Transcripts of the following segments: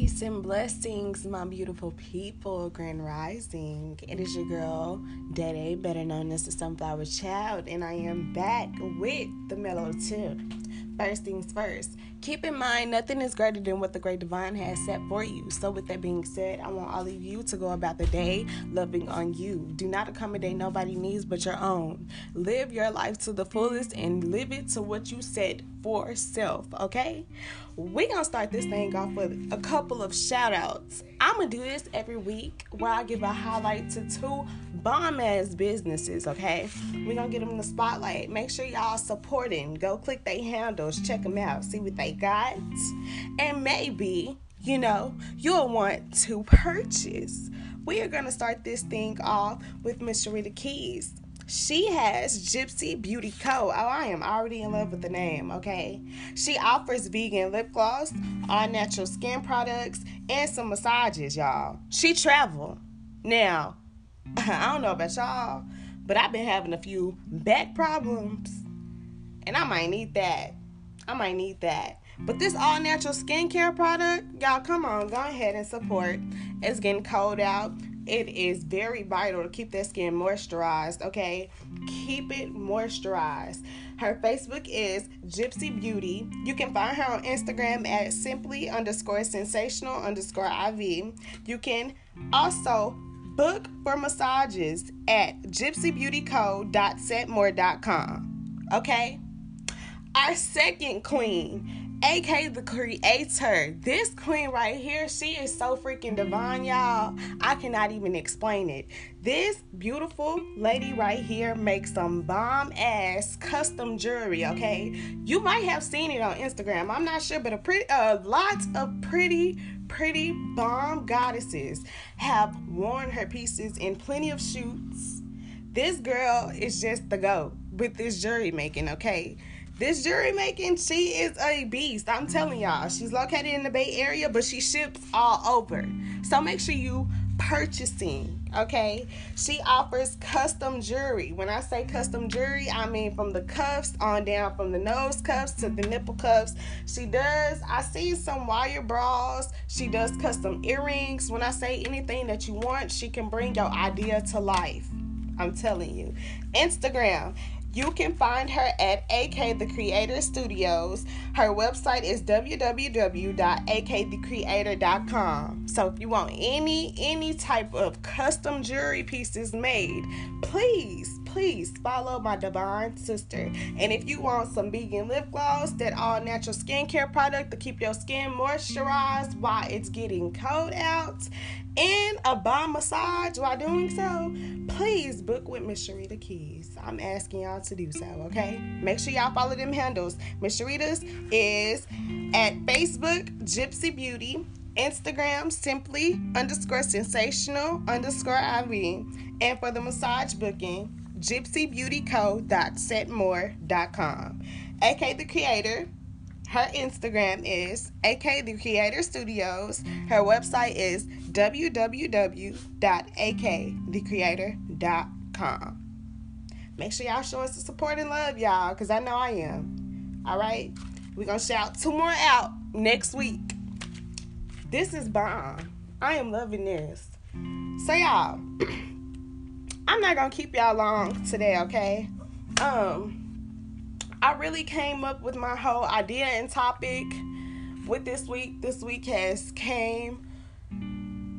Peace and blessings, my beautiful people. Grand Rising. It is your girl, Dede, better known as the Sunflower Child, and I am back with the mellow tip. First things first, keep in mind nothing is greater than what the great divine has set for you. So, with that being said, I want all of you to go about the day loving on you. Do not accommodate nobody needs but your own. Live your life to the fullest and live it to what you set for self, okay? We're gonna start this thing off with a couple of shout outs. I'm gonna do this every week where I give a highlight to two bomb ass businesses, okay? We're gonna get them in the spotlight. Make sure y'all supporting. Go click their handles, check them out, see what they got. And maybe, you know, you'll want to purchase. We are gonna start this thing off with Miss Sharita Keys. She has Gypsy Beauty Co. Oh, I am already in love with the name, okay? She offers vegan lip gloss, all natural skin products, and some massages, y'all. She travel. Now, I don't know about y'all, but I've been having a few back problems. And I might need that. I might need that. But this all natural skincare product, y'all come on, go ahead and support. It's getting cold out it is very vital to keep that skin moisturized, okay? Keep it moisturized. Her Facebook is Gypsy Beauty. You can find her on Instagram at simply underscore sensational underscore IV. You can also book for massages at gypsybeautyco.setmore.com. Okay? Our second queen AK the creator. This queen right here, she is so freaking divine, y'all. I cannot even explain it. This beautiful lady right here makes some bomb ass custom jewelry, okay? You might have seen it on Instagram. I'm not sure, but a pretty uh, a lot of pretty pretty bomb goddesses have worn her pieces in plenty of shoots. This girl is just the go with this jewelry making, okay? This jewelry making, she is a beast. I'm telling y'all. She's located in the Bay Area, but she ships all over. So make sure you purchasing, okay? She offers custom jewelry. When I say custom jewelry, I mean from the cuffs on down, from the nose cuffs to the nipple cuffs. She does, I see some wire bras. She does custom earrings. When I say anything that you want, she can bring your idea to life. I'm telling you. Instagram you can find her at AK The Creator Studios. Her website is www.akthecreator.com. So if you want any any type of custom jewelry pieces made, please please follow my divine sister. And if you want some vegan lip gloss, that all natural skincare product to keep your skin moisturized while it's getting cold out, and a bomb massage while doing so, please book with Miss Sharita Keys. I'm asking y'all to do so, okay? Make sure y'all follow them handles. Miss Sharita's is at Facebook, Gypsy Beauty, Instagram, simply underscore sensational underscore IV, and for the massage booking, gypsybeautyco.setmore.com. AK the creator, her Instagram is AK the Creator Studios. Her website is www.akthecreator.com. Make sure y'all show us the support and love, y'all, because I know I am. All right? We're going to shout two more out next week. This is bomb. I am loving this. So, y'all. I'm not gonna keep y'all long today, okay? Um, I really came up with my whole idea and topic with this week. This week has came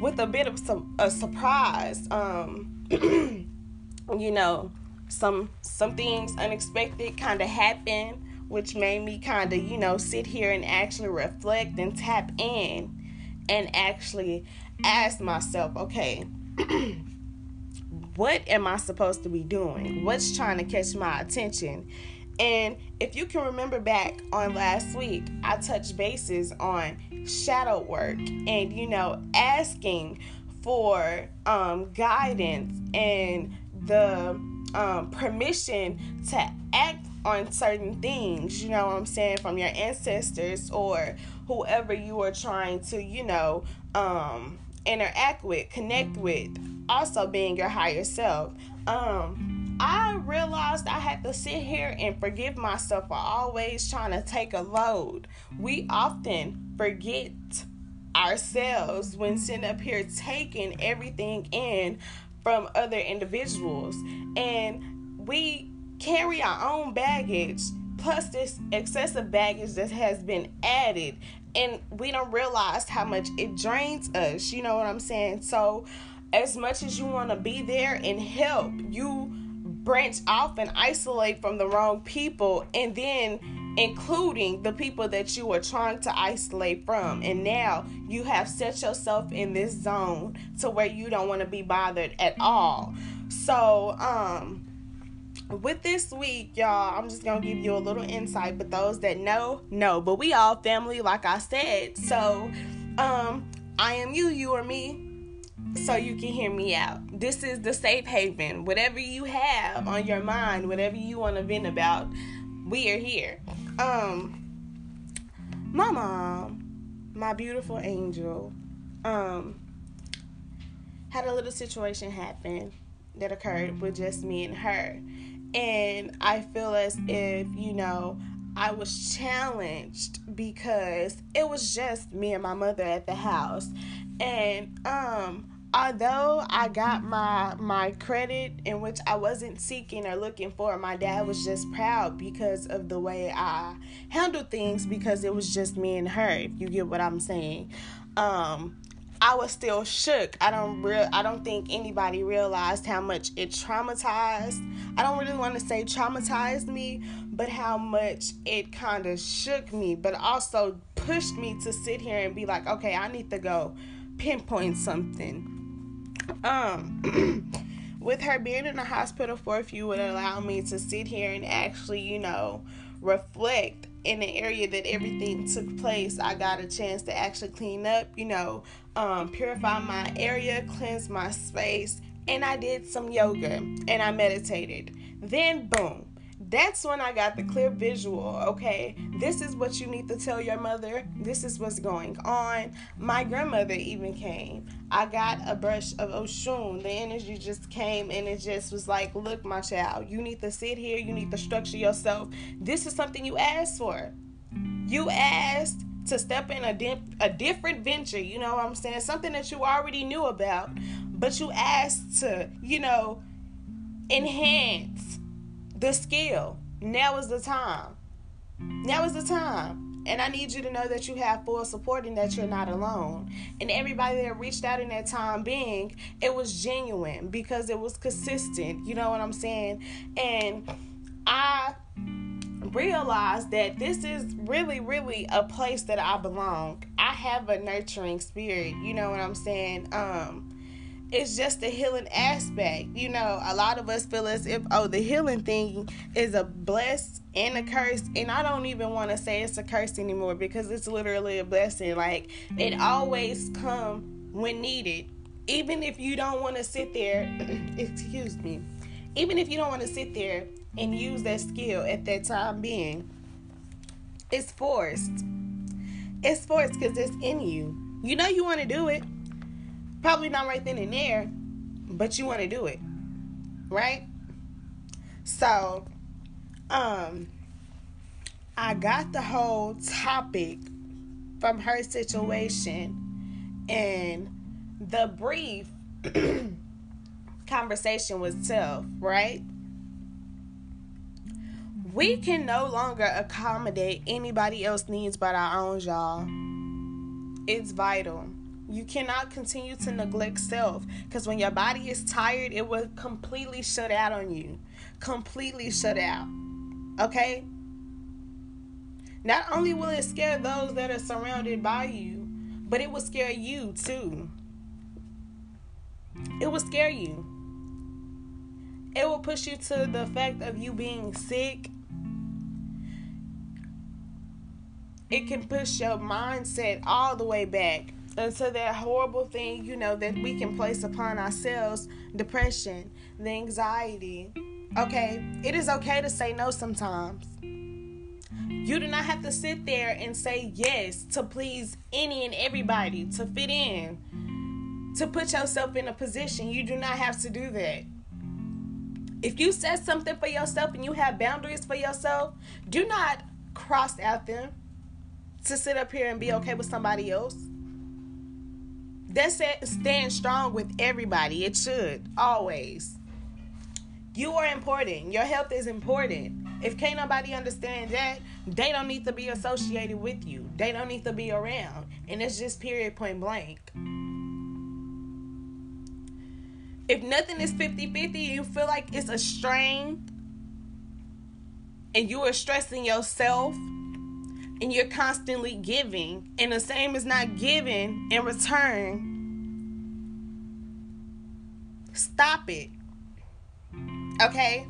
with a bit of some a surprise. Um, you know, some some things unexpected kind of happened, which made me kind of you know sit here and actually reflect and tap in, and actually ask myself, okay. what am I supposed to be doing? What's trying to catch my attention? And if you can remember back on last week, I touched bases on shadow work and, you know, asking for um, guidance and the um, permission to act on certain things, you know what I'm saying, from your ancestors or whoever you are trying to, you know, um, interact with, connect with, also being your higher self. Um, I realized I had to sit here and forgive myself for always trying to take a load. We often forget ourselves when sitting up here taking everything in from other individuals. And we carry our own baggage plus this excessive baggage that has been added and we don't realize how much it drains us you know what i'm saying so as much as you want to be there and help you branch off and isolate from the wrong people and then including the people that you were trying to isolate from. And now you have set yourself in this zone to where you don't want to be bothered at all. So, um, with this week, y'all, I'm just gonna give you a little insight. But those that know, know. But we all family, like I said. So, um, I am you, you are me. So you can hear me out. This is the safe haven. Whatever you have on your mind, whatever you want to vent about, we are here. Um, my mom, my beautiful angel, um, had a little situation happen that occurred with just me and her. And I feel as if, you know, I was challenged because it was just me and my mother at the house. And um although I got my my credit in which I wasn't seeking or looking for, my dad was just proud because of the way I handled things because it was just me and her, if you get what I'm saying. Um I was still shook. I don't real I don't think anybody realized how much it traumatized. I don't really want to say traumatized me, but how much it kind of shook me, but also pushed me to sit here and be like, okay, I need to go pinpoint something um with her being in the hospital for a few would allow me to sit here and actually you know reflect in the area that everything took place i got a chance to actually clean up you know um, purify my area cleanse my space and i did some yoga and i meditated. Then boom that's when I got the clear visual. Mm. Okay, this is what you need to tell your mother. This is what's going on. My grandmother even came. I got a brush of Oshun. The energy just came and it just was like, look, my child, you need to sit here. You need to structure yourself. This is something you asked for. You asked to step in a, di- a different venture. You know what I'm saying? Something that you already knew about, but you asked to, you know, enhance the skill. Now is the time. Now is the time. And I need you to know that you have full support and that you're not alone. And everybody that reached out in that time being, it was genuine because it was consistent. You know what I'm saying? And I realized that this is really, really a place that I belong. I have a nurturing spirit. You know what I'm saying? Um, it's just the healing aspect. You know, a lot of us feel as if, oh, the healing thing is a bless and a curse. And I don't even want to say it's a curse anymore because it's literally a blessing. Like, it always come when needed. Even if you don't want to sit there, excuse me, even if you don't want to sit there and use that skill at that time being, it's forced. It's forced because it's in you. You know you want to do it Probably not right then and there, but you want to do it. Right? So, um, I got the whole topic from her situation and the brief conversation was tough, right? We can no longer accommodate anybody else's needs but our own, y'all. It's vital. You cannot continue to neglect self because when your body is tired, it will completely shut out on you. Completely shut out. Okay? Not only will it scare those that are surrounded by you, but it will scare you too. It will scare you. It will push you to the fact of you being sick. It can push your mindset all the way back unto that horrible thing, you know, that we can place upon ourselves depression, the anxiety. Okay, it is okay to say no sometimes. You do not have to sit there and say yes to please any and everybody, to fit in, to put yourself in a position. You do not have to do that. If you set something for yourself and you have boundaries for yourself, do not cross out them to sit up here and be okay with somebody else. That's it, stand strong with everybody. It should always. You are important. Your health is important. If can't nobody understand that, they don't need to be associated with you. They don't need to be around. And it's just period point blank. If nothing is 50-50, you feel like it's a strain and you are stressing yourself and you're constantly giving and the same is not given in return, stop it. Okay?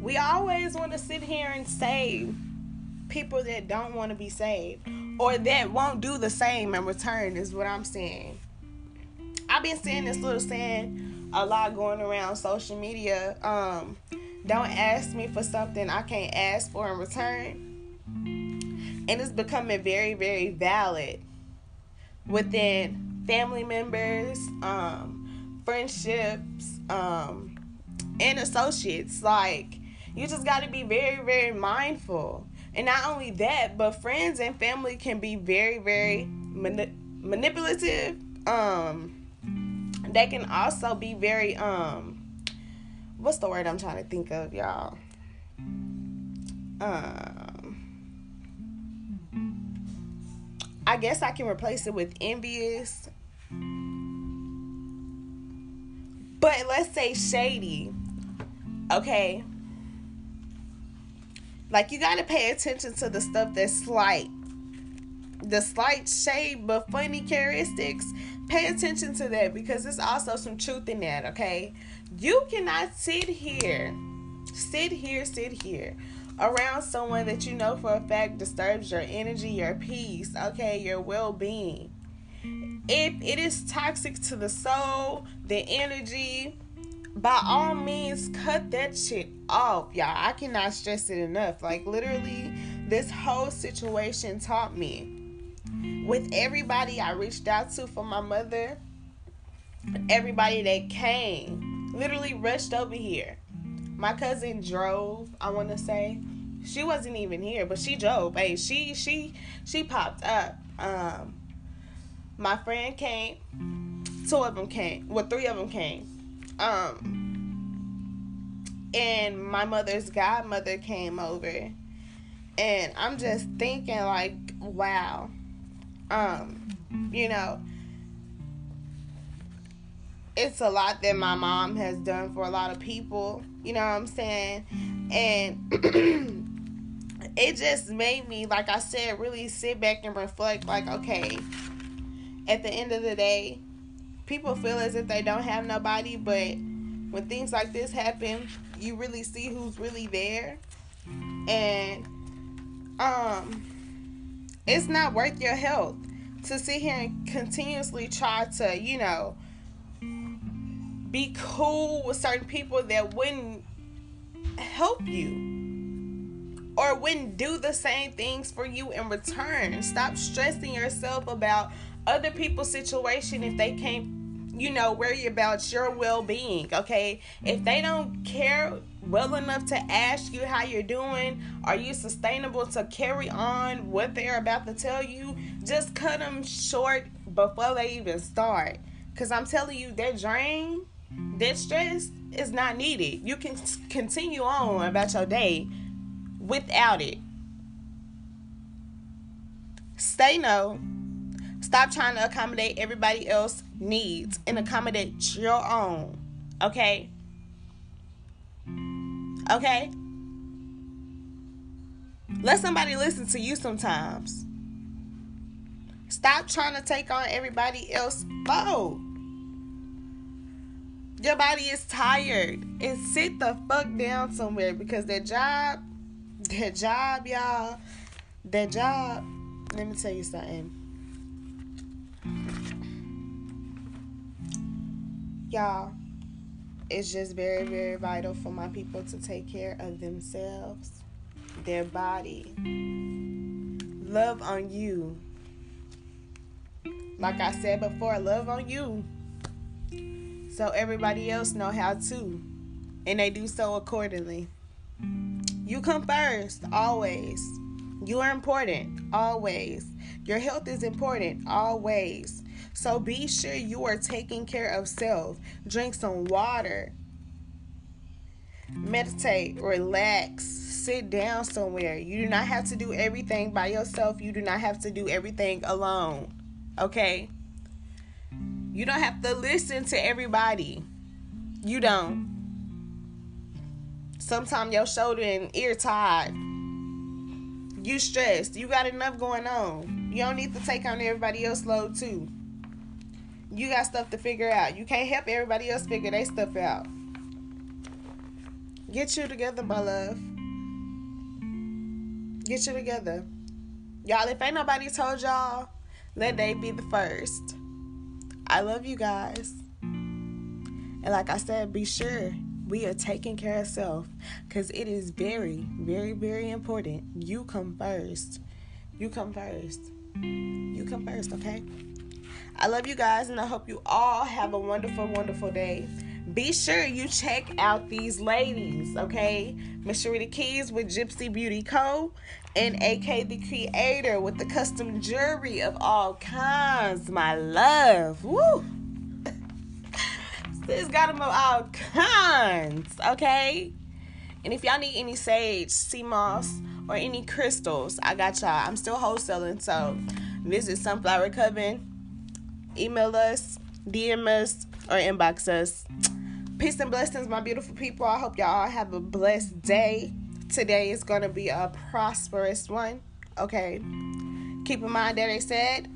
We always want to sit here and save people that don't want to be saved or that won't do the same in return, is what I'm saying. I've been seeing this little saying a lot going around social media. Um, don't ask me for something I can't ask for in return. And it's becoming very, very valid within family members, um, friendships, um, and associates. Like, you just got to be very, very mindful. And not only that, but friends and family can be very, very mani- manipulative. Um, they can also be very um what's the word I'm trying to think of, y'all? Um I guess I can replace it with envious. But let's say shady. Okay. Like you gotta pay attention to the stuff that's slight. The slight shade but funny characteristics pay attention to that because there's also some truth in that, okay? You cannot sit here, sit here, sit here around someone that you know for a fact disturbs your energy, your peace, okay, your well being. If it is toxic to the soul, the energy, by all means, cut that shit off, y'all. I cannot stress it enough. Like, literally, this whole situation taught me with everybody I reached out to for my mother, everybody that came literally rushed over here. My cousin drove, I want to say. She wasn't even here, but she drove. Hey, she she she popped up. Um my friend came. Two of them came. Well, three of them came. Um and my mother's godmother came over. And I'm just thinking like, wow um, you know, it's a lot that my mom has done for a lot of people, you know what I'm saying? And it just made me, like I said, really sit back and reflect like, okay, at the end of the day, people feel as if they don't have nobody, but when things like this happen, you really see who's really there. And um it's not worth your health to sit here and continuously try to, you know, be cool with certain people that wouldn't help you or wouldn't do the same things for you in return. Stop stressing yourself about other people's situation if they can't, you know, worry about your well being, okay? If they don't care well enough to ask you how you're doing? Are you sustainable to carry on what they're about to tell you? Just cut them short before they even start. Because I'm telling you, that drain, that stress is not needed. You can continue on about your day without it. Say no. Stop trying to accommodate everybody else's needs and accommodate your own. Okay? Okay? Let somebody listen to you sometimes. Stop trying to take on everybody else's boat. Your body is tired. And sit the fuck down somewhere because that job, that job, y'all, that job, let me tell you something. Y'all, it's just very, very vital for my people to take care of themselves, their body. Love on you. Like I said before, love on you. So everybody else know how to. And they do so accordingly. You come first, always. You are important always. Your health is important always. So be sure you are taking care of self. Drink some water. Meditate, relax, sit down somewhere. You do not have to do everything by yourself. You do not have to do everything alone. Okay? You don't have to listen to everybody. You don't. Sometimes your shoulder and ear tied. You stressed. You got enough going on. You don't need to take on everybody else load too. You got stuff to figure out. You can't help everybody else figure their stuff out. Get you together, my love. Get you together. Y'all, if ain't nobody told y'all, let they be the first. I love you guys. And like I said, be sure we are taking care of self because it is very, very, very important. You come first. You come first. You come first, okay? I love you guys and I hope you all have a wonderful, wonderful day. Be sure you check out these ladies, okay? Miss Sharita Keys with Gypsy Beauty Co. and AK the Creator with the custom jewelry of all kinds. My love. Woo! Sis got them of all kinds, okay? And if y'all need any sage, sea moss, or any crystals, I got y'all. I'm still wholesaling, so visit Sunflower Coven. Email us, DM us, or inbox us. Peace and blessings, my beautiful people. I hope y'all all have a blessed day. Today is going to be a prosperous one, okay? Keep in mind that they said,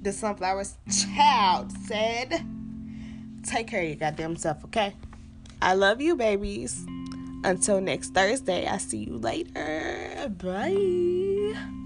the Sunflower's child said, Take care of your goddamn self, okay? I love you, babies. Until next Thursday, I see you later. Bye.